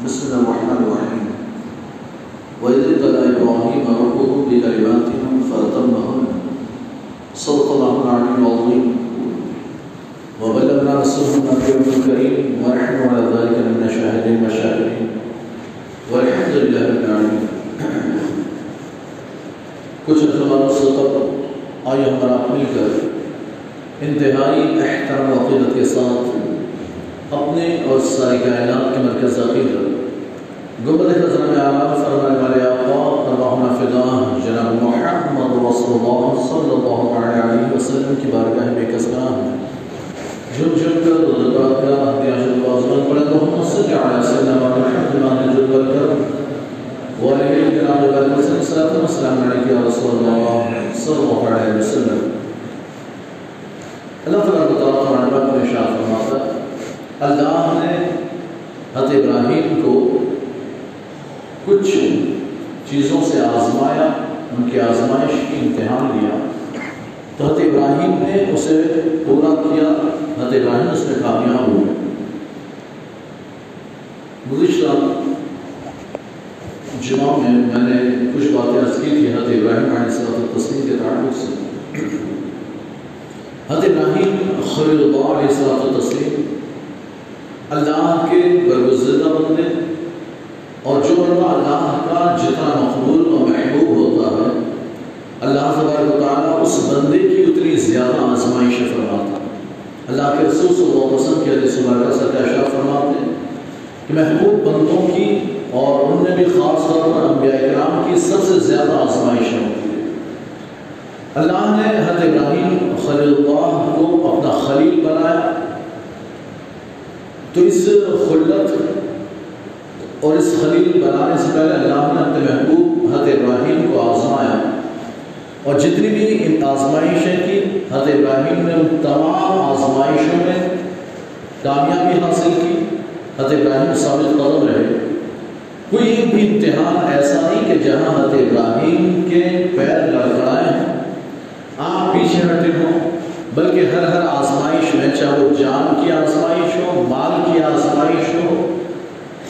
بسم الله الرحمن الرحيم وإذ ابتلى إبراهيم ربه بكلمات فأتمهن صدق الله العلي العظيم. وبلغنا رسوله النبي الكريم. ونحن على ذلك من الشاهدين والشاكرين. والحمد لله رب العالمين. کچھ زمانوں سے قبل آئیے ہمارا مل کر انتہائی احترام و عقیدت کے ساتھ اپنے اور ساری کائنات کے مرکز عقیدت گمبد خزانہ میں آرام فرمانے والے آقا اللہم فداہ جناب محمد رسول اللہ صلی اللہ علیہ وسلم کی بارگاہ میں کسنا ہے جھم جھم کر دلکات کا ہدیہ جل بازمان پڑھے اللہم صلی اللہ علیہ وسلم محمد مان جل برکر وعلیہ الکرام برکر صلی اللہ علیہ وسلم علیہ یا رسول اللہ صلی اللہ علیہ وسلم اللہ تعالیٰ کو تعالیٰ قرآن پاک میں شاہ فرماتا اللہ نے حضرت ابراہیم کو کچھ چیزوں سے آزمایا، ان کی آزمائش کی امتحان لیا۔ تو حضرت ابراہیم نے اسے پورا کیا، حضرت ابراہیم اس میں کامیاب ہوئے گزشتہ جمعہ میں میں نے کچھ باتیں عرض کی تھی حضرت ابراہیم علیہ السلام تسلیم کے تعلق سے۔ حضرت ابراہیم خلیل اللہ علیہ السلام تسلیم اللہ کے برگزیدہ بندے اور جو بندہ اللہ کا جتنا مقبول و محبوب ہوتا ہے، اللہ تبارک و تعالیٰ اس بندے کی اتنی زیادہ آزمائش فرماتا ہے۔ اللہ کے رسول صلی اللہ علیہ وسلم کی حدیث مبارکہ سے کیا فرماتے ہیں کہ محبوب بندوں کی اور ان میں بھی خاص طور پر انبیاء کرام کی سب سے زیادہ آزمائش ہوتی ہے اللہ نے حضرت ابراہیم خلیل اللہ کو اپنا خلیل بنایا۔ تو اس خلت اور اس خلیل بنانے سے پہلے اللہ نے اپنے محبوب حضرت ابراہیم کو آزمایا اور جتنی بھی ان آزمائشیں کی، حضرت ابراہیم نے ان تمام آزمائشوں میں کامیابی حاصل کی، حضرت ابراہیم ثابت قدم رہے۔ کوئی ایک بھی امتحان ایسا نہیں کہ جہاں حضرت ابراہیم کے پیر لڑکڑائے ہیں آپ پیچھے ہٹے ہوں، بلکہ ہر ہر آزمائش میں، چاہے وہ جان کی آزمائش ہو، مال کی آزمائش ہو،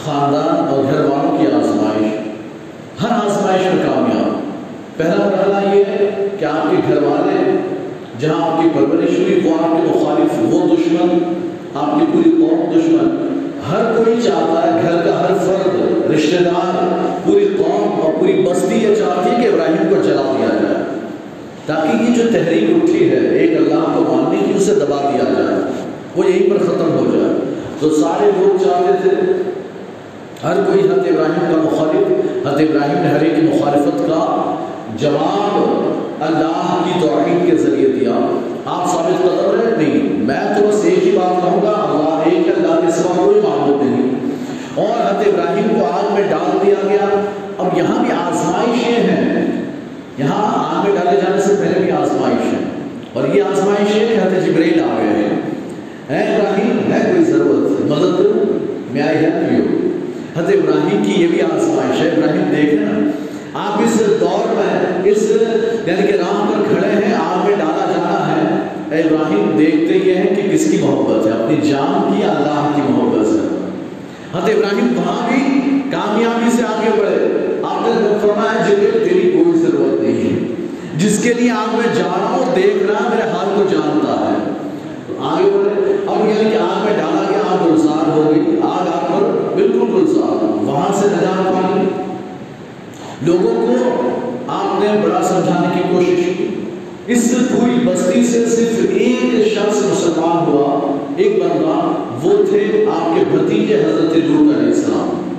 خاندان اور گھر والوں کی آزمائش ہر آزمائش میں کامیاب پہلا مرحلہ یہ ہے کہ آپ کے گھر والے جہاں آپ کی پرورش ہوئی، وہ آپ کے مخالف، وہ دشمن، آپ کی پوری قوم دشمن۔ ہر کوئی چاہتا ہے گھر کا ہر فرد، رشتہ دار، پوری قوم اور پوری بستی یہ چاہتی ہے کہ ابراہیم کو جلا دیا جائے۔ تاکہ یہ جو تحریک اٹھی ہے، ایک اللہ کو ماننے کی اسے دبا دیا جائے۔ وہ یہیں پر ختم ہو جائے۔ تو سارے لوگ چاہتے تھے، ہر کوئی حضرت ابراہیم کا مخالف، حضرت ابراہیم نے ہر ایک کی مخالفت کا جواب اللہ کی توحید کے ذریعے دیا۔ آپ ثابت قدر ہے نہیں۔ میں تو بس ایک ہی بات کہوں گا، اللہ ایک اللہ کے سوا کوئی معبود نہیں۔ اور حضرت ابراہیم کو آگ میں ڈال دیا گیا۔ اب یہاں بھی آزمائشیں ہیں۔ یہاں آگ میں ڈالے جانے سے پہلے بھی آزمائش ہے اور یہ آزمائش ہے کہ حضرت جبریل آ گئے ہیں۔ اے ابراہیم ہے کوئی ضرورت مدد کروں۔ میں آئی ہیلپ یو حضرت ابراہیم کی یہ بھی آزمائش ہے۔ ابراہیم دیکھنا آپ اس دور میں اس یعنی کہ راہ پر کھڑے ہیں، آگ میں ڈالا جانا ہے۔ اے ابراہیم، دیکھتے یہ ہیں کہ کس کی محبت ہے؟ اپنی جان کی اللہ کی محبت ہے حضرت ابراہیم وہاں بھی کامیابی سے آگے بڑھے۔ آپ نے فرمایا، جبریل، تیری کوئی ضرورت نہیں ہے۔ جس کے لیے آگ میں جا رہا ہوں، دیکھ رہا میرے حال کو جانتا ہے۔ آگے بڑھے۔ اب یعنی کہ آگ میں ڈالا گیا، آگ گلزار ہو گئی۔ آگ آگ پر بالکل گلزار۔ وہاں سے نجات پانی لوگوں کو آپ نے بڑا سمجھانے کی کوشش کی۔ اس پوری بستی سے صرف ایک شخص مسلمان ہوا، ایک بندہ، وہ تھے آپ کے بھتیجے حضرت لوت علیہ السلام۔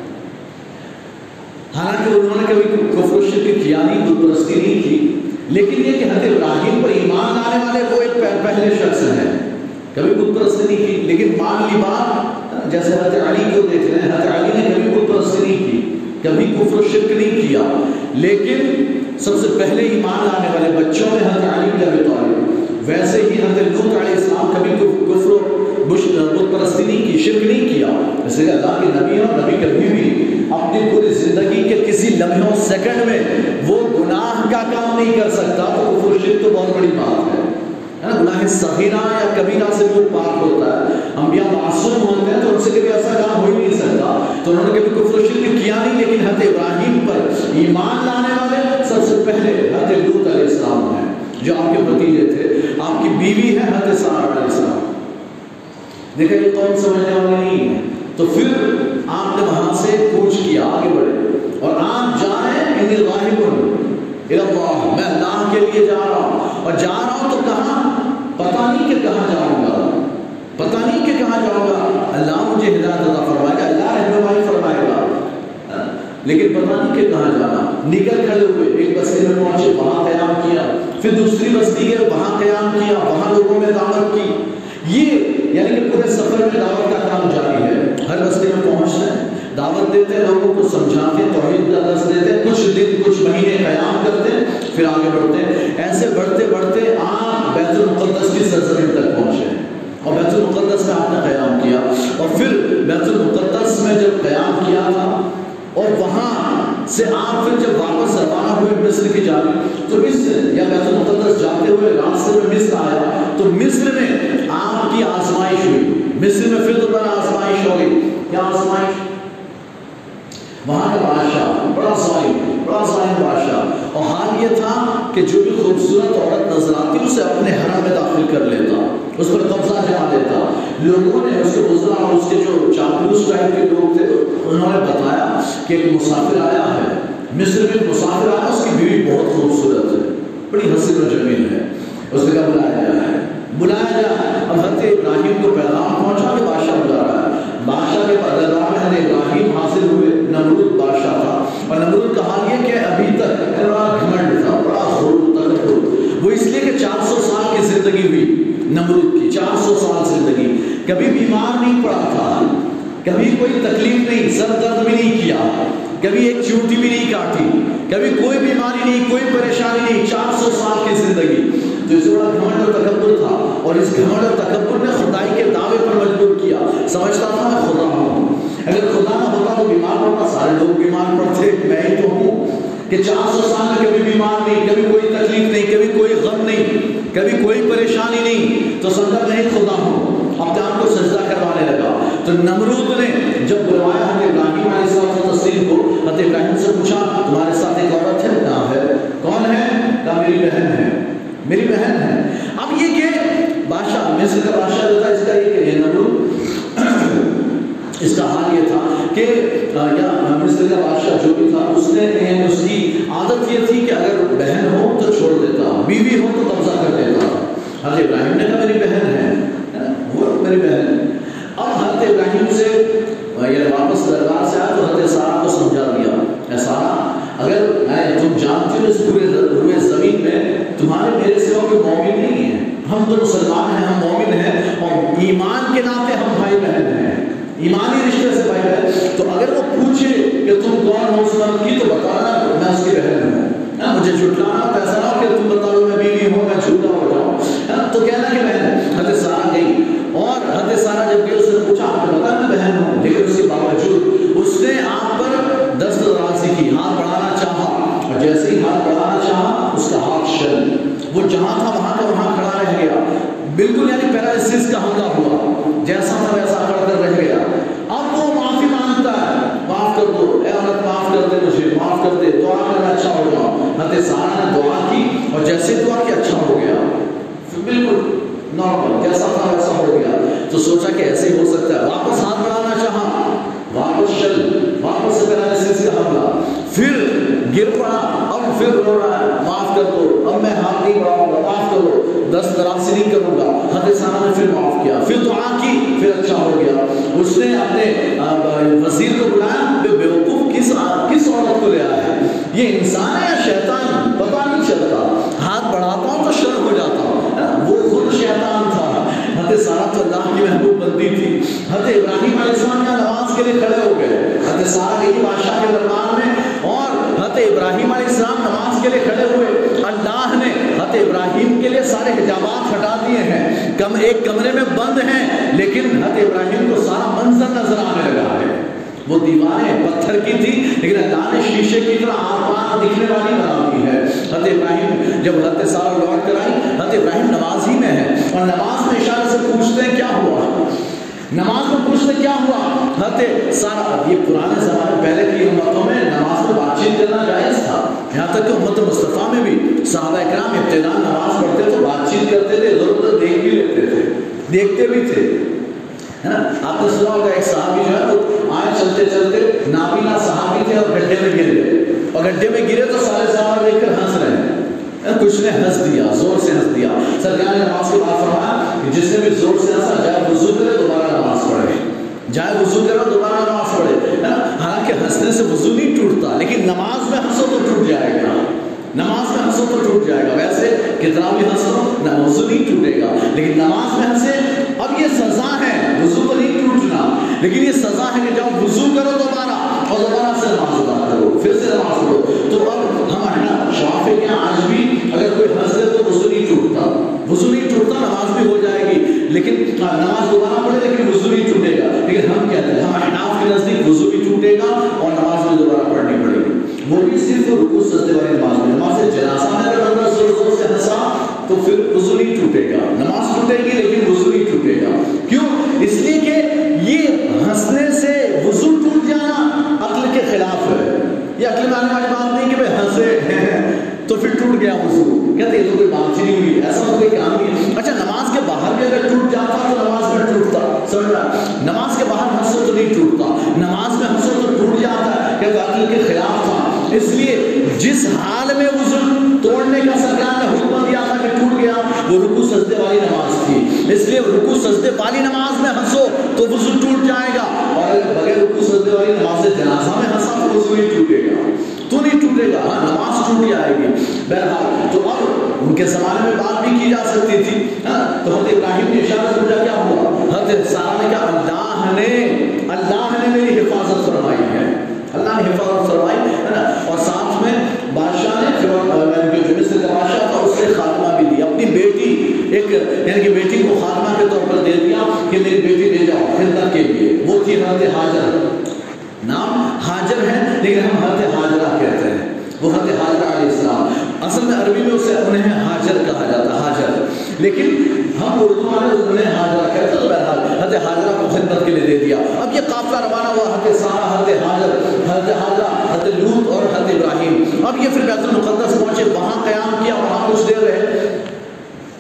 حالانکہ انہوں نے کبھی کفر و شرک کیا نہیں یعنی بت پرستی نہیں کی، لیکن یہ کہ حضرت ابراہیم پر ایمان لانے والے وہ ایک پہلے شخص ہیں۔ کبھی بت پرستی نہیں کی، لیکن مان لی بات، جیسے حضرت علی کو دیکھ رہے ہیں، حضرت علی نے کبھی بت پرستی نہیں کی۔ کبھی کفر و شرک نہیں کیا۔ لیکن سب سے پہلے ایمان لانے والے بچوں میں حضرت علی بن ابی طالب ویسے ہی حضرت لوط علیہ السلام کبھی کفر و بت پرستی نہیں کی، شرک نہیں کیا۔ جیسے کہ اللہ کے نبی اور نبی کبھی بھی اپنی پوری زندگی کے کسی لمحوں سیکنڈ میں وہ گناہ کا کام نہیں کر سکتا، تو کفر و شرک تو بہت بڑی بات ہے۔ گناہ صغیرہ یا کبیرہ سے وہ پاک ہوتا ہے۔ انبیاء معصوم ہوتے ہیں تو ان سے کبھی ایسا کام ہو ہی ایمان لانے والے سب سے پہلے حضرت لوت علیہ السلام ہیں جو آپ کے بتیجے تھے آپ کی بیوی ہے حضرت سارا علیہ السلام دیکھا یہ قوم سمجھنے والے نہیں ہے تو پھر آپ نے وہاں سے کوچ کیا آگے بڑھے اور آپ جا رہے ہیں انی غالب اللہ میں اللہ کے لیے جا رہا ہوں اور جا رہا ہوں تو کہاں پتہ نہیں کہ کہاں جاؤں گا پتہ نہیں کہ کہاں جاؤں گا اللہ مجھے ہدایت عطا فرمائے گا اللہ رہنمائی فرمائے گا لیکن پتہ نہیں کہ کہاں جانا نکل کھڑے ہوئے ایک بستی میں پہنچے وہاں قیام کیا پھر دوسری بستی گئے وہاں قیام کیا وہاں لوگوں نے دعوت کی یہ یعنی کہ پورے سفر میں دعوت کا کام جاری ہے ہر بستی میں پہنچتے ہیں دعوت دیتے ہیں لوگوں کو سمجھاتے ہیں توحید کا درس دیتے ہیں کچھ دن کچھ مہینے قیام کرتے ہیں پھر آگے بڑھتے ایسے بڑھتے بڑھتے آپ بیت المقدس کی سرزمین تک پہنچے۔ اور بیت المقدس میں آپ نے قیام کیا۔ اور پھر بیت المقدس میں جب قیام کیا تھا، اور وہاں سے آپ پھر جب واپس روانہ ہوئے مصر کی جانب، تو مصر یا بیت المقدس جاتے ہوئے راستے میں مصر آیا۔ تو مصر میں آپ کی آزمائش ہوئی۔ مصر میں پھر دوبارہ آزمائش ہو گئی۔ کیا آزمائش؟ وہاں کا بادشاہ بڑا ظالم بڑا ظالم بادشاہ۔ اور حال یہ تھا کہ جو بھی خوبصورت عورت نظر آتی، اسے اپنے حرم میں داخل کر لیتا، اس پر قبضہ جما لیتا۔ لوگوں نے اس کے گزرا اور اس کے جو چاپلوس ٹائپ کے لوگ تھے، انہوں نے بتایا کہ ایک مسافر آیا ہے۔ مصر میں مسافر آیا، اس کی بیوی بہت خوبصورت ہے، بڑی حسین و جمیل ہے۔ اس نے کہا بلایا گیا ہے بلایا گیا اب حضرت ابراہیم کو پیغام پہنچا کہ بادشاہ بلا رہا ہے بادشاہ کے دربار میں حضرت ابراہیم حاصل ہوئے نمرود بادشاہ تھا اور نمرود کا حال یہ کہ ابھی تک بڑا گھمنڈ تھا بڑا غرور تکبر وہ اس لیے کہ چار سو سال کی زندگی ہوئی نمرود کی چار سو سال زندگی کبھی بیمار نہیں پڑا تھا، کبھی کوئی تکلیف نہیں، سر درد بھی نہیں کیا، کبھی ایک چوٹی بھی نہیں کاٹی، کبھی کوئی بیماری نہیں، کوئی پریشانی نہیں، چار سو سال کی زندگی۔ تو اس بڑا گھمنڈ اور تکبر تھا اور اس گھمنڈ اور تکبر نے خدائی کے دعوے پر مجبور کیا۔ سمجھتا تھا میں خدا ہوں۔ اگر خدا نہ ہوتا تو بیمار پڑتا، سارے لوگ بیمار پڑتے، میں ہی تو ہوں۔ کہ چار سو سال میں کبھی بیمار نہیں، کبھی کوئی تکلیف نہیں، کبھی کوئی غم نہیں، کبھی کوئی پریشانی نہیں، تو سمجھا میں خدا ہوں۔ اپنے آپ کو سجدہ کروانے لگا۔ تو نمرود نے جب بلوایا حضرت ابراہیم علیہ السلام کی تصویر کو، حضرت ابراہیم سے پوچھا، تمہارے ساتھ ایک عورت ہے؟ کہاں ہے۔ کون ہے؟ کہا، میری بہن ہے۔ میری بہن ہے؟ اب یہ کہ بادشاہ، مصر کا بادشاہ جو تھا، اس کا یہ کہ یہ نمرود، اس کا حال یہ تھا کہ یا مصر کا بادشاہ جو بھی تھا، اس نے، اس کی عادت یہ تھی کہ اگر بہن ہو تو چھوڑ دیتا، بیوی ہو تو قبضہ کر دیتا حضرت ابراہیم نے کہا میری بہن ہے وہ میری بہن اب حضرت ابراہیم سے یہ واپس دربار سے آیا تو حضرت سارا کو سمجھا دیا اے سارا اگر میں تم جانتی ہو اس پورے ہوئے زمین میں تمہارے میرے سوا کوئی مومن نہیں ہے ہم تو مسلمان ہیں ہم مومن ہیں اور ایمان کے ناطے ہم بھائی بہن ہیں ایمانی رشتے سے بھائی بہن تو اگر وہ پوچھے کہ تم کون ہو اس مرد کی تو بتانا میں اس کی بہن ہوں مجھے جھٹلانا پیسہ نہ کہ تم بتا دو میں بیوی ہوں میں جھوٹا ہو جاؤں تو کہنا کہ بہن حضرت سارا گئی اور حضرت سارا جبکہ اس نے پوچھا آپ نے بتا میں بہن ہوں لیکن اس کے باوجود اس نے آپ پر دست درازی کی ہاتھ بڑھانا چاہا اور جیسے ہی ہاتھ بڑھانا چاہا اس کا ہاتھ شل وہ جہاں تھا وہاں کا وہاں کھڑا رہ گیا بالکل یعنی پیرالسس کا حملہ ہوا جیسا تھا ویسا کھڑ کر رہ گیا اب وہ معافی مانگتا ہے معاف کر دو اے عورت معاف کر دے مجھے معاف کر دے دعا کرنا اچھا ہو جاؤ حضرت سارا نے دعا کی اور جیسے دعا کی اچھا ہو گیا بالکل نارمل جیسا تھا ویسا ہو گیا تو سوچا کہ ایسے ہی ہو سکتا ہے واپس ہاتھ بڑھانا چاہا واپس چل واپس سے پیرالسس کا حملہ پھر گر پڑا اب پھر رو رہا ہے معاف کر دو اب میں ہاتھ نہیں بڑھاؤں گا معاف کرو دس نہیں کروں گا۔ حضرت سارا نے پھر معاف کیا۔ پھر دعا کی، پھر اچھا ہو گیا۔ اس نے اپنے وزیر کو بلایا بے بیوقوف کس کس عورت کو لے آیا ہے؟ یہ انسان ہے یا شیطان؟ پتہ نہیں چلتا۔ ہاتھ بڑھاتا ہوں تو شر ہو جاتا۔ ہوں وہ خود شیطان تھا۔ حضرت سارا تو اللہ کی محبوب بندی تھی۔ حضرت ابراہیم علیہ السلام یہاں نماز کے لیے کھڑے ہو گئے۔ حضرت سارا گئی بادشاہ کے دربار میں اور حضرت ابراہیم علیہ السلام نماز کے لیے کھڑے ہوئے۔ اللہ نے حضرت ابراہیم کے لیے سارے حجابات ہٹا دیے ہیں۔ کم ایک کمرے میں بند ہیں، لیکن حضرت ابراہیم کو سارا منظر نظر آنے لگا ہے۔ وہ دیواریں پتھر کی تھی لیکن اللہ نے شیشے کی طرح آر پار دکھنے والی بنا دی ہے۔ حضرت ابراہیم جب حضرت سارا لوٹ کر آئی حضرت ابراہیم نماز ہی میں ہے۔ اور نماز میں اشارے سے پوچھتے ہیں، کیا ہوا؟ نماز میں پوچھتے کیا ہوا؟ حضرت سارا یہ پرانے زمانے پہلے کی امتوں میں نماز میں بات چیت کرنا جائز تھا۔ یہاں تک کہ امت مصطفیٰ میں بھی۔ صحابہ اکرام ابتدا نماز پڑھتے تو بات چیت کرتے تھے ادھر ادھر دیکھ بھی لیتے تھے، دیکھتے بھی تھے، ہے نا؟ آپ نے سنا ہوگا، ایک صحابی جو ہے، وہ آئے چلتے چلتے نابینا صحابی تھے اور گڈھے میں گر گئے اور گڈھے میں گرے تو سارے صحابہ دیکھ کر ہنس رہے ہیں۔ کچھ نے ہنس دیا، زور سے ہنس دیا۔ سرکار نے نماز کے بعد فرمایا کہ جس نے بھی زور سے ہنسا، جائے وضو کرے، دوبارہ نماز پڑھے۔ جائے وضو کرے دوبارہ نماز پڑھے حالانکہ ہنسنے سے وضو نہیں ٹوٹتا، لیکن نماز میں ہنسو تو ٹوٹ جائے گا۔ نماز تو ٹوٹ جائے گا۔ ویسے کتاب کی ہنسو نہ نہیں ٹوٹے گا۔ لیکن نماز میں سے اب یہ سزا ہے، وضو تو نہیں ٹوٹنا۔ لیکن یہ سزا ہے کہ جب وضو کرو دوبارہ اور دوبارہ سے نماز ادا کرو، پھر سے نماز پڑھو۔ تو اب سجدے والی نماز تھی۔ اس لیے رکو سجدے والی نماز میں ہنسو تو وضو ٹوٹ جائے گا۔ اور بغیر رکو سجدے والی نماز جنازہ میں ہنسا تو وضو نہیں ٹوٹے گا۔ تو نہیں ٹوٹے گا ہاں نماز ٹوٹ جائے گی۔ بہرحال، تو اب ان کے زمانے میں بات بھی کی جا سکتی تھی ہاں، تو حضرت ابراہیم نے اشارہ سمجھا کیا ہوا؟ حضرت سارا نے کہا، اللہ نے اللہ نے میری حفاظت فرمائی ہے۔ اللہ نے حفاظت فرمائی، ہے نا؟ اور ساتھ میں بادشاہ نے جو مصر کا بادشاہ تھا، اس سے خاتمہ بھی دیا اپنی بیٹی ایک یعنی کہ بیٹی کو خاتمہ کے طور پر دے دیا کہ میری بیٹی لے جاؤ خدمت کے لیے۔ وہ تھی حضرت حاجر نام حاجر ہے لیکن ہم حضرت حاجرہ کہتے ہیں۔ وہ حضرت حاجرہ علیہ السلام۔ اصل میں عربی میں اسے انہیں حاجر کہا جاتا حاجر۔ لیکن ہم اردو والے انہیں حاجرہ کہتے ہیں بہرحال حضرت حاجرہ کو خدمت کے لیے دے دیا۔ اب یہ قافلہ روانہ ہوا، حضرت سارا حضرت حاجر، حضرت حاجرہ، حضرت لوط اور حضرت ابراہیم۔ اب یہ پھر بیت المقدس پہنچے، وہاں قیام کیا وہاں کچھ دیر رہے۔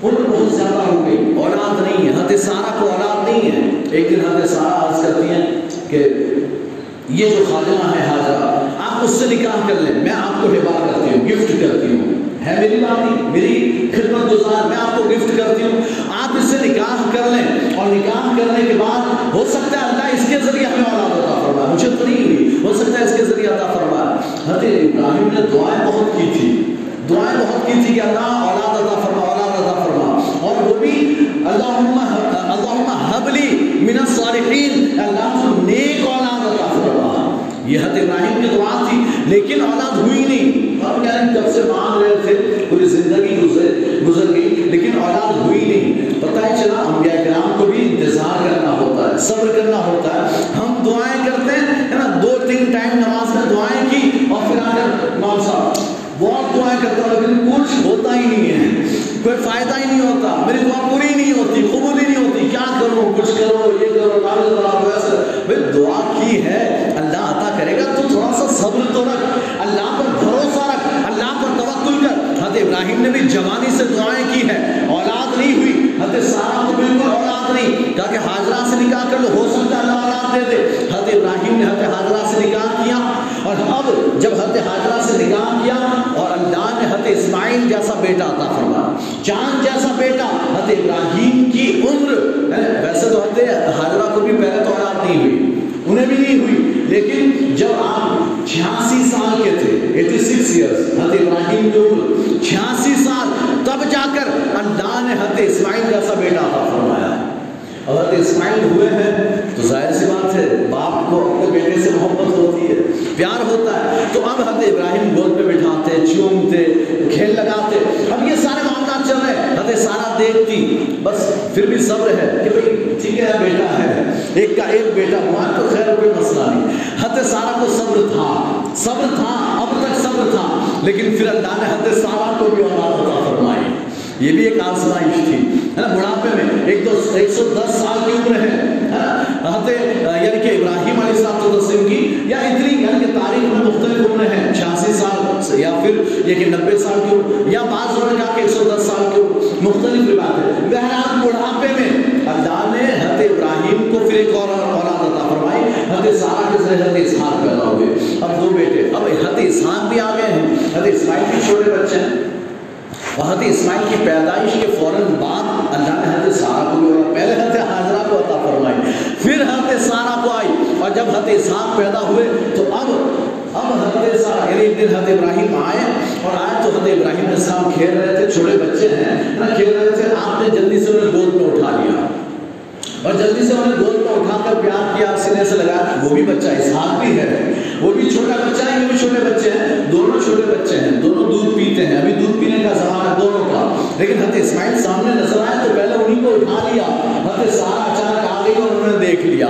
عمر بہت زیادہ ہو گئی۔ اولاد نہیں ہے حضرت سارا کو اولاد نہیں ہے۔ ایک دن حضرت سارا عرض کرتی ہیں کہ یہ جو خادمہ ہے حاضرہ آپ اس سے نکاح کر لیں۔ میں آپ کو ہبا کرتی ہوں گفٹ کرتی ہوں۔ ہے میری بات میری خدمت گزار، میں آپ کو گفٹ کرتی ہوں۔ آپ اس سے نکاح کر لیں اور نکاح کرنے کے بعد ہو سکتا ہے اللہ اس کے ذریعے ہمیں اولاد عطا فرمائے۔ مجھے تو نہیں ہوئی، ہو سکتا ہے اس کے ذریعے عطا فرمائے۔ حضرت ابراہیم نے دعائیں بہت کی تھی۔ دعائیں بہت کی تھی کہ اللہ اولاد عطا فرما اولاد عطا فرما اور وہ بھی اللہم اللہم حبلی من الصالحین. اللہ تو نیک اولاد عطا فرما. یہ حضرت ابراہیم کی دعا تھی، لیکن اولاد ہوئی نہیں. ہم کہہ رہے کب سے مانگ رہے تھے، پوری زندگی گزر گزر گئی، لیکن اولاد ہوئی نہیں. پتہ ہی چلا، انبیاء کرام کو بھی انتظار کرنا ہوتا ہے، صبر کرنا ہوتا ہے. ہم دعائیں کرتے ہیں، ہے نا، دو تین ٹائم نماز میں دعائیں کی، اور پھر آ کر صاحب، بہت دعائیں کرتا ہوں، لیکن کچھ ہوتا ہی نہیں ہے۔ کوئی فائدہ ہی نہیں ہوتا۔ میری دعا پوری نہیں ہوتی، قبول ہی نہیں ہوتی۔ کیا کروں؟ کچھ کرو، یہ کرو کاغذ بناؤ ویسے بھائی، دعا کی ہے، اللہ عطا کرے گا۔ تو تھوڑا سا صبر تو رکھ۔ اللہ پر بھروسہ رکھ۔ اللہ پر توکل کر۔ حضرت ابراہیم نے بھی جوانی سے دعائیں کی ہے اولاد نہیں ہوئی۔ حضرت سارا کو بالکل اولاد نہیں۔ کہا کہ حاضرہ سے نکاح کر لو، ہو سکتا ہے اللہ اولاد دے دے۔ حضرت ابراہیم نے حضرت حاضرہ سے نکاح کیا۔ اور اب جب حضرت حاضرہ سے نکاح کیا اور اللہ نے حضرت اسماعیل جیسا بیٹا عطا فرمایا۔ چاند جیسا بیٹا حضرت ابراہیم کی عمر ویسے تو حضرت حاضرہ کو بھی پہلے تو اولاد نہیں ہوئی، انہیں بھی نہیں ہوئی، لیکن جب آپ چھیاسی سال کے تھے ایٹی سکس ایئرس حضرت ابراہیم کی عمر، چھیاسی سال، تب جا کر اللہ نے حضرت اسماعیل جیسا بیٹا عطا فرمایا۔ اور حضرت اسماعیل ہوئے ہیں، تو ظاہر سی بات ہے، باپ کو اپنے بیٹے سے محبت ہوتی ہے، پیار ہوتا ہے۔ تو اب حضرت ابراہیم گود پہ بٹھاتے چومتے کھیل لگاتے اب یہ سارے معاملات چل رہے ہیں حضرت سارا دیکھتی بس پھر بھی صبر ہے کہ بھائی ٹھیک ہے، بیٹا ہے۔ ایک کا ایک بیٹا ہوا تو خیر کوئی مسئلہ نہیں۔ حضرت سارا کو صبر تھا۔ صبر تھا، اب تک صبر تھا۔ لیکن پھر اللہ نے حضرت سارا کو بھی اولاد عطا فرمائی۔ یہ بھی ایک آزمائش تھی۔ ہے نا، بڑھاپے میں ایک تو ایک سو دس سال کی عمر ہے۔ حضرت یعنی کہ ابراہیم علیہ السلام تسلیم کی۔ یا اتنی یعنی کہ تاریخ میں مختلف عمر ہیں چھیاسی سال یا پھر یہ کہ نبے سال کی عمر۔ یا بعض لوگوں نے کہا کہ ایک سو دس سال کی عمر۔ مختلف روایت ہے بہرحال بڑھاپے میں اللہ نے حضرت ابراہیم کو پھر ایک اور اولاد عطا فرمائی۔ حضرت سارا کے ذریعے حضرت اسحاق پیدا ہوئے۔ اب دو بیٹے، اب حضرت اسحاق بھی آ گئے ہیں۔ حضرت اسماعیل بھی چھوٹے بچے ہیں۔ اور حضرت اسماعیل کی پیدائش کے فوراً بعد اللہ نے حضرت سارا کو بھی اور پہلے حضرت حاضرہ کو عطا فرمائی۔ پھر حضرت سارا کو آئی۔ اور جب حضرت اسحاق پیدا ہوئے تو اب اب حضرت سارا یعنی ایک دن حضرت ابراہیم آئے اور آئے تو حضرت ابراہیم علیہ السلام کھیل رہے تھے، چھوٹے بچے ہیں نا کھیل رہے تھے، آپ نے جلدی سے انہیں گود میں اٹھا لیا۔ اور جلدی سے انہیں گود میں اٹھا کر پیار کیا، آپ سینے سے لگایا، وہ بھی بچہ اسحاق بھی ہے، وہ بھی چھوٹا بچہ ہے یہ بھی چھوٹے بچے ہیں، دونوں چھوٹے بچے ہیں، دونوں دودھ پیتے ہیں، ابھی دودھ پینے کا زمانہ ہے دونوں کا۔ لیکن حضرت اسماعیل سامنے نظر آئے تو پہلے انہیں کو اٹھا لیا۔ حضرت سارا اچانک آ گئی اور انہوں نے دیکھ لیا۔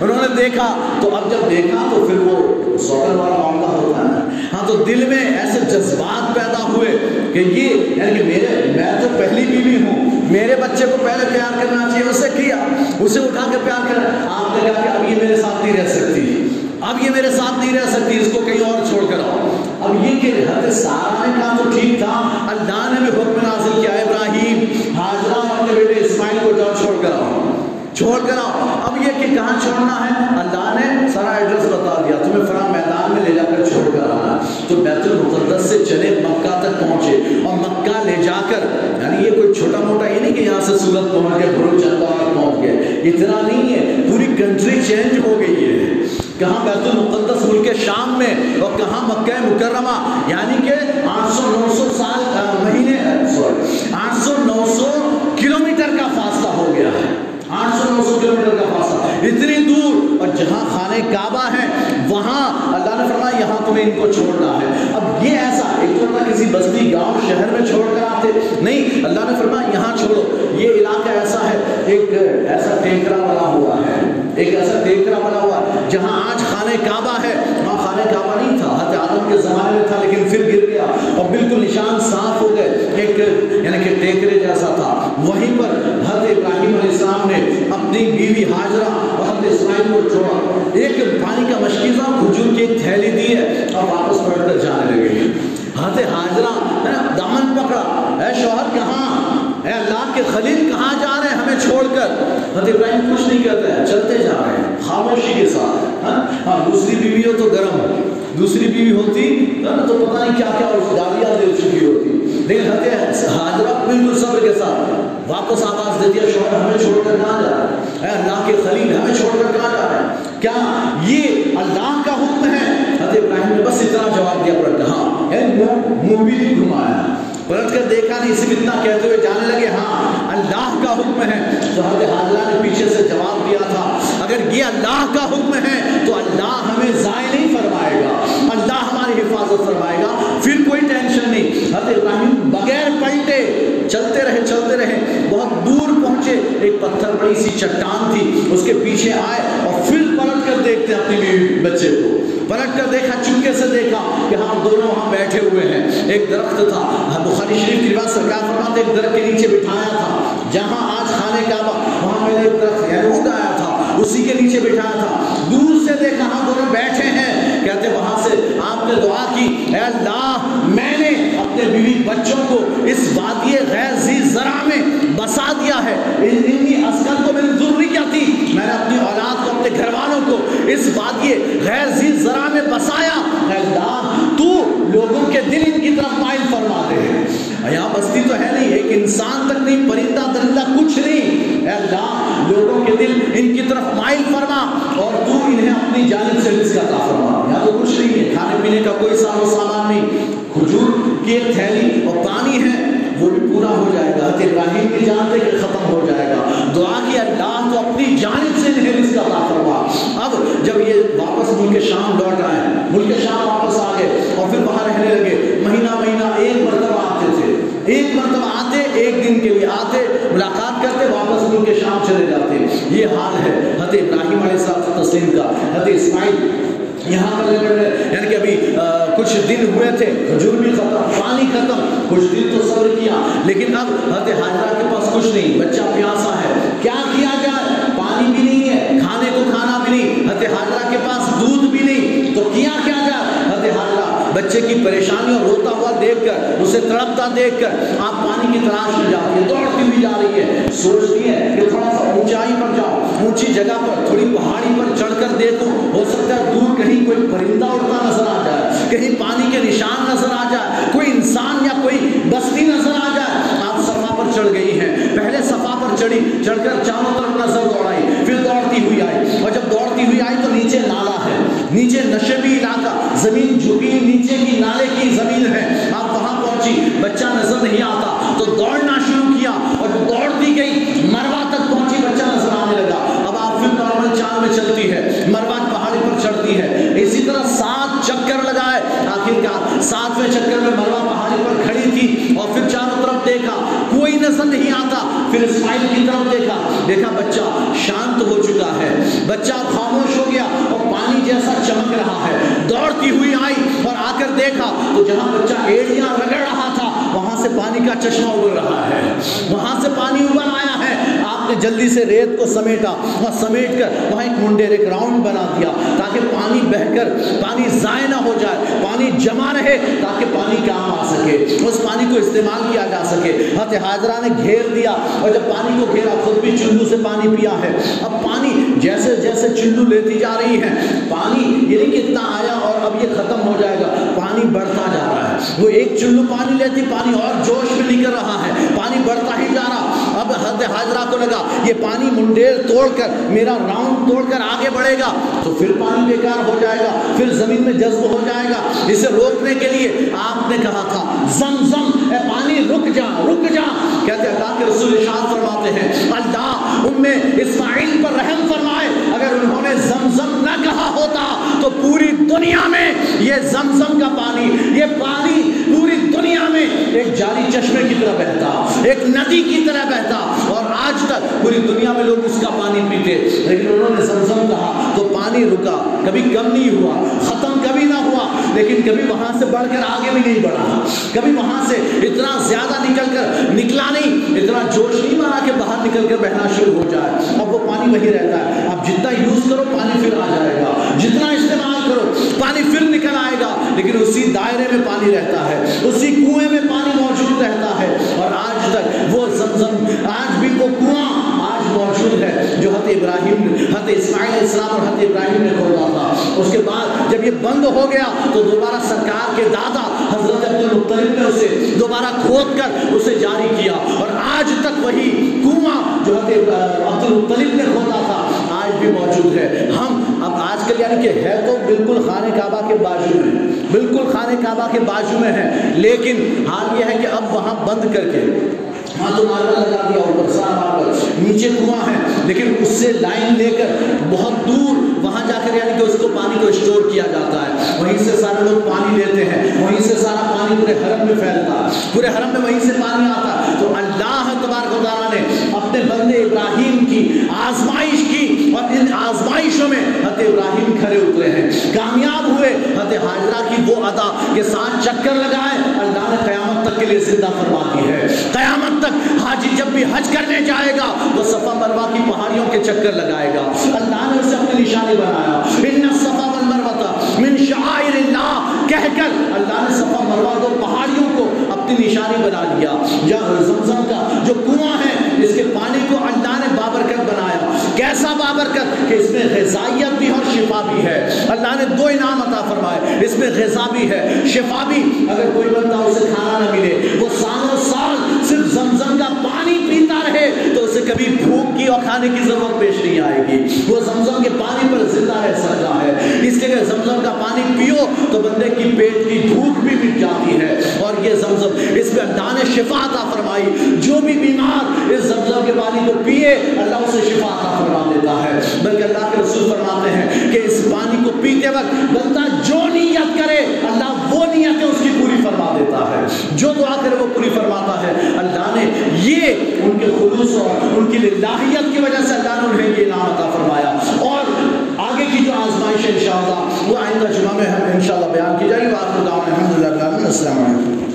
انہوں نے دیکھا تو اب جب دیکھا تو پھر وہ سوکر والا معاملہ ہوتا ہے ہاں تو دل میں ایسے جذبات پیدا ہوئے کہ یہ یعنی کہ میرے میں تو پہلی بیوی ہوں۔ میرے بچے کو پہلے پیار کرنا چاہیے اسے کیا؟ اسے اٹھا کے پیار کر آپ نے کہا کہ اب یہ میرے ساتھ نہیں رہ سکتی۔ اب یہ میرے ساتھ نہیں رہ سکتی، اس کو کہیں اور چھوڑ کر آؤ۔ اب یہ کہ حضرت سارا نے کہا تو ٹھیک تھا۔ اللہ نے بھی حکم نازل کیا، ابراہیم، حاجرہ اپنے بیٹے اسماعیل کو جاؤ چھوڑ کر آؤ۔ چھوڑ کر آؤ۔ اب یہ کہ کہاں چھوڑنا ہے؟ اللہ نے سارا ایڈریس بتا دیا۔ تمہیں فرا میدان میں لے جا کر چھوڑ کر آنا۔ تو بیت چلے مکہ تک پہنچے اور مکہ لے جا کر یعنی یہ کوئی چھوٹا موٹا یہ نہیں کہ یہاں سے سورت پہنچ گئے بھرو چندہ پہنچ گئے اتنا نہیں ہے، پوری کنٹری چینج ہو گئی ہے۔ کہاں بیت المقدس ملک شام میں اور کہاں مکہ مکرمہ؟ یعنی کہ آٹھ سو، نو سو سال مہینے آٹھ سو، نو سو کلومیٹر کا فاصلہ ہو گیا۔ ہے آٹھ سو نو سو کلومیٹر کا فاصلہ اتنی دور اور جہاں خانہ کعبہ ہے، وہاں اللہ نے فرمایا، یہاں تمہیں ان کو چھوڑنا ہے۔ اب یہ ایسا، ایک تو تھا کسی بستی، گاؤں، شہر میں چھوڑ کر آتے۔ نہیں، اللہ نے فرمایا، یہاں چھوڑو۔ یہ علاقہ ایسا ہے، ایک ایسا ٹیکرا بنا ہوا ہے۔ ایک ایسا ٹیکرا بنا ہوا ہے، جہاں آج خانہ کعبہ ہے۔ وہاں خانہ کعبہ نہیں تھا، حضرت آدم کے زمانے میں تھا، لیکن پھر گر گیا اور بالکل نشان صاف ہو گئے۔ ایک یعنی کہ ٹیکرے جیسا تھا۔ وہیں پر حضرت ابراہیم علیہ السلام نے اپنی بیوی حاجرہ اور حضرت اسماعیل کو چھوڑا۔ ایک پانی کا مشکیزہ کھجور کی ایک تھیلی دی ہے اور واپس پلٹ کر جانے لگے۔ حضرت حاجرہ دامن پکڑا۔ اے شوہر، کہاں؟ اے اللہ کے خلیل، کہاں جا رہے ہیں ہمیں چھوڑ کر؟ حضرت ابراہیم کچھ نہیں کہتے ہیں چلتے جا رہے ہیں، خاموشی کے ساتھ ہاں؟, ہاں، دوسری بیوی ہو تو گرم دوسری بیوی ہوتی تو پتہ نہیں کیا کیا اس گالیاں دے چکی ہوتی۔ لیکن حضرت حاجرہ بالکل صبر کے ساتھ واپس آواز دے دیا، شوہر ہمیں چھوڑ کر کہاں جا رہا ہے؟ اللہ کے خلیل، ہمیں چھوڑ کر کہاں جا رہا ہے؟ کیا یہ اللہ کا حکم ہے؟ حضرت ابراہیم نے بس اتنا جواب دیا پلٹ کر ہاں منہ بھی نہیں گھمایا۔ پلٹ کر دیکھا نہیں، صرف اتنا کہتے ہوئے جانے لگے ہاں اللہ کا حکم ہے۔ تو حضرت حاضرہ نے پیچھے سے جواب دیا تھا، اگر یہ اللہ کا حکم ہے، تو اللہ ہمیں ضائع نہیں فرمائے گا اللہ ہماری حفاظت فرمائے گا پھر کوئی ٹینشن نہیں حضرت ابراہیم بغیر پلٹے چلتے رہے چلتے رہے بہت دور پہنچے ایک پتھر بڑی سی چٹان تھی، اس کے پیچھے آئے اور پھر پلٹ کر دیکھتے اپنی بیوی بچے کو۔ پلٹ کر دیکھا، چپکے سے دیکھا کہ ہم دونوں وہاں بیٹھے ہوئے ہیں۔ ایک درخت تھا، بخاری شریف کی روایت سرکار فرماتے ایک درخت کے نیچے بٹھایا تھا۔ جہاں آج کھانے کعبہ، وہاں میں ایک درخت یعنی اگایا تھا، اسی کے نیچے بٹھایا تھا۔ دور سے دیکھا ہم دونوں بیٹھے نے دعا کی، اے اللہ، میں نے اپنے بیوی بچوں کو اس وادی غیر زی ذرا میں بسا دیا ہے۔ انی اسکن کو میری ضروری کیا تھی۔ میں نے اپنی اولاد کو، اپنے گھر والوں کو اس وادی غیر زی ذرا میں بسایا۔ اے اللہ، تو لوگوں کے دل ان کی طرف مائل فرما دے۔ یہاں بستی تو ہے نہیں، ایک انسان تک نہیں، پرندہ درندہ کچھ نہیں۔ اے اللہ، لوگوں کے دل ان کی طرف مائل فرما اور تو انہیں اپنی جانب سے رزق عطا فرما یہاں تو کچھ نہیں ہے کھانے پینے کا کوئی ساز و سامان نہیں۔ کھجور کی ایک تھیلی اور پانی ہے وہ بھی پورا ہو جائے گا۔ حضرت ابراہیم بھی جانتے کہ ختم ہو جائے گا۔ دعا کی اللہ تو اپنی جانب سے انہیں رزق عطا فرما۔ اب جب یہ واپس ملک شام لوٹ آئے ملک شام واپس آ گئے اور پھر وہاں رہنے لگے۔ مہینہ مہینہ ایک مرتبہ آتے تھے۔ ایک مرتبہ آتے، ایک دن کے لیے آتے۔ ملاقات کرتے واپس ملک شام چلے جاتے یہ حال ہے۔ حضرت ابراہیم علیہ السلام تسلیم کا۔ حضرت اسماعیل یہاں پر یعنی کہ ابھی کچھ دن ہوئے تھے۔ کھجور بھی ختم، پانی ختم۔ کچھ دن تو صبر کیا۔ لیکن اب حضرت حاجرہ کے پاس کچھ نہیں۔ بچہ پیاسا ہے۔ کیا کیا جائے؟ پانی بھی نہیں ہے۔ کھانے کو کھانا بھی نہیں۔ حضرت حاجرہ کے پاس دودھ بھی نہیں۔ تو کیا کیا جائے؟ حضرت حاجرہ بچے کی پریشانی اور روتا کر اسے تڑپتا دیکھ کر آپ پانی کی تلاش میں جاتی ہے دوڑتی ہوئی جا رہی ہے سوچتی ہے کہ تھوڑا سا اونچائی پر جاؤ اونچی جگہ پر، تھوڑی پہاڑی پر چڑھ کر دیکھو ہو سکتا ہے دور کہیں کوئی پرندہ اڑتا نظر آ جائے، کہیں پانی کے نشان نظر آ جائے، کوئی انسان یا کوئی بستی نظر آ جائے۔ آپ صفا پر چڑھ گئی ہیں، پہلے صفا پر چڑھی، چڑھ کر چاروں طرف نظر دوڑائی، پھر دوڑتی ہوئی آئی۔ اور جب دوڑتی ہوئی آئی تو نیچے نالا ہے، نیچے نشبی علاقہ، زمین جھکی، نیچے کی نالے کی زمین ہے۔ پہنچی، بچہ نظر نہیں آتا، تو دوڑنا شروع کیا اور جب دوڑتی گئی، مروا تک پہنچی، بچہ نظر آنے لگا۔ اب آپ پھر نارمل چال میں چلتی ہے، مروا پہاڑی پر چڑھتی ہے۔ اسی طرح سات چکر لگائے آخر کار ساتویں چکر میں مروا پہاڑی پر کھڑی تھی اور پھر چاروں طرف دیکھا، کوئی نظر نہیں آتا۔ پھر اسماعیل کی طرف دیکھا دیکھا بچہ شانت ہو چکا ہے۔ بچہ خاموش ہو گیا اور پانی جیسا چمک رہا ہے دوڑتی ہوئی آئی اور آ کر دیکھا تو جہاں بچہ ایڑیاں رگڑ رہا تھا، وہاں سے پانی کا چشمہ ابل رہا ہے۔ وہاں سے پانی ابل آیا ہے۔ آپ نے جلدی سے ریت کو سمیٹا اور سمیٹ کر وہاں ایک منڈیر ایک راؤنڈ بنا دیا تاکہ پانی بہ کر پانی ضائع نہ ہو جائے، پانی جمع رہے تاکہ پانی کام آ سکے، اس پانی کو استعمال کیا جا سکے۔ حضرت حاضرہ نے گھیر دیا اور جب پانی کو گھیرا، خود بھی چلو سے پانی پیا ہے۔ اب پانی جیسے جیسے چلو لیتی جا رہی ہے، پانی یعنی یہ نہیں کتنا آیا اور اب یہ ختم ہو جائے گا، پانی بڑھتا جا رہا ہے۔ وہ ایک چلو پانی لیتی، پانی اور جوش میں نکل رہا ہے، پانی بڑھتا ہی جا رہا۔ اب حد حاضرہ کو لگا، یہ پانی منڈیر توڑ کر، میرا راؤنڈ توڑ کر آگے بڑھے گا۔ تو پھر پانی بیکار ہو جائے گا، پھر زمین میں جذب ہو جائے گا۔ اسے روکنے کے لیے آپ نے کہا تھا، زم زم اے پانی، رک جا رک جا۔ کہتے اللہ کے رسول اشان فرماتے ہیں، اللہ ان میں اسماعیل پر رحم فرمائے۔ اگر انہوں نے زمزم نہ کہا ہوتا تو پوری دنیا میں یہ زمزم کا پانی، یہ پانی پوری دنیا میں ایک جاری چشمے کی طرح بہتا، ایک ندی کی طرح بہتا۔ اور آج تک پوری دنیا میں لوگ اس کا پانی پیتے، لیکن انہوں نے زمزم کہا تو پانی رکا، کبھی کم نہیں ہوا ختم کبھی نہ ہوا لیکن کبھی وہاں سے بڑھ کر آگے بھی نہیں بڑھا۔ کبھی وہاں سے اتنا زیادہ نکل کر نکلا نہیں، اتنا جوش نہیں مارا کہ باہر نکل کر بہنا شروع ہو جائے۔ اب وہ پانی وہی رہتا ہے۔ اب جتنا یوز کرو، پانی پھر آ جائے گا۔ جتنا استعمال کرو، پانی پھر نکل آئے گا۔ لیکن اسی دائرے میں پانی رہتا ہے، اسی کنویں میں پانی موجود رہتا ہے۔ اور آج تک وہ زمزم، آج بھی وہ کنواں حضرت ابراہیم حضرت اسماعیل علیہ السلام اور حضرت ابراہیم نے کھولا تھا۔ اس کے بعد جب یہ بند ہو گیا تو دوبارہ سرکار کے دادا حضرت عبد المطلب نے اسے دوبارہ کھود کر اسے جاری کیا۔ اور آج تک وہی کنواں جو حضرت عبد المطلب نے کھولا تھا، آج بھی موجود ہے۔ ہم اب آج کل یعنی کہ ہے تو بالکل خانہ کعبہ کے بازو میں، بالکل خانہ کعبہ کے بازو میں ہے۔ لیکن حال یہ ہے کہ اب وہاں بند کر کے۔ وہاں تو ماربل لگا دیا، اوپر سارا نیچے کنواں ہے لیکن اس سے لائن لے کر بہت دور وہاں جا کر یعنی کہ اس کو پانی کو اسٹور کیا جاتا ہے۔ وہیں سے سارے لوگ پانی لیتے ہیں، وہیں سے سارا پانی پورے حرم میں پھیلتا ہے۔ پورے حرم میں وہیں سے پانی آتا ہے۔ تو اللہ تبارک و تعالیٰ نے اپنے بندے ابراہیم کی آزمائش کی اور ان آزمائشوں میں حضرت ابراہیم کھڑے اترے ہیں۔ کامیاب ہوئے۔ حضرت حاجرہ کی وہ ادا کے ساتھ چکر لگائے۔ لیے زندہ فرما دی ہے۔ قیامت تک حاجی جب بھی حج کرنے جائے گا، وہ صفا مروا کی پہاڑیوں کے چکر لگائے گا۔ اللہ نے اسے اپنی نشانی بنایا۔ ان صفا والمروہ من شعائر اللہ۔ کہہ کر اللہ نے صفا مروا کو، پہاڑیوں کو اپنی نشانی بنا لیا۔ یا زمزم کا جو کنواں ہے، اس کے پانی کو اللہ کیسا بابرکت کہ اس میں غذائیت بھی اور شفا بھی ہے۔ اللہ نے دو انعام عطا فرمائے، اس میں غذا بھی ہے، شفا بھی۔ اگر کوئی بندہ اسے کھانا نہ ملے، وہ سالوں سال صرف زمزم کا پانی پیتا رہے، تو اسے کبھی بھوک کی اور کھانے کی ضرورت پیش نہیں آئے گی۔ وہ زمزم کے پانی پر زندہ رہ سکتا ہے۔ اس لیے زمزم کا پانی پیو تو بندے کی پیٹ کی بھوک بھی مٹ جاتی ہے۔ اور یہ زمزم، اس میں اللہ نے شفا عطا فرمائی۔ جو بھی بیمار اس زمزم کے پانی کو پیے اللہ اسے شفا عطا فرما دیتا ہے بلکہ اللہ کے رسول فرماتے ہیں کہ اس پانی کو پیتے وقت بندہ جو نیت کرے، اللہ وہ نیتیں اس کی پوری فرما دیتا ہے۔ جو دعا کرے، وہ پوری فرماتا ہے۔ اللہ نے یہ ان کے خلوص اور ان کی للہیت کی وجہ سے اللہ نے انہیں یہ انعام عطا فرمایا۔ اور آگے کی جو آزمائش ہے انشاءاللہ، وہ آئندہ جمعہ میں ہم انشاءاللہ بیان کی جائے گی۔ وآخر دعوانا الحمدللہ السلام علیکم۔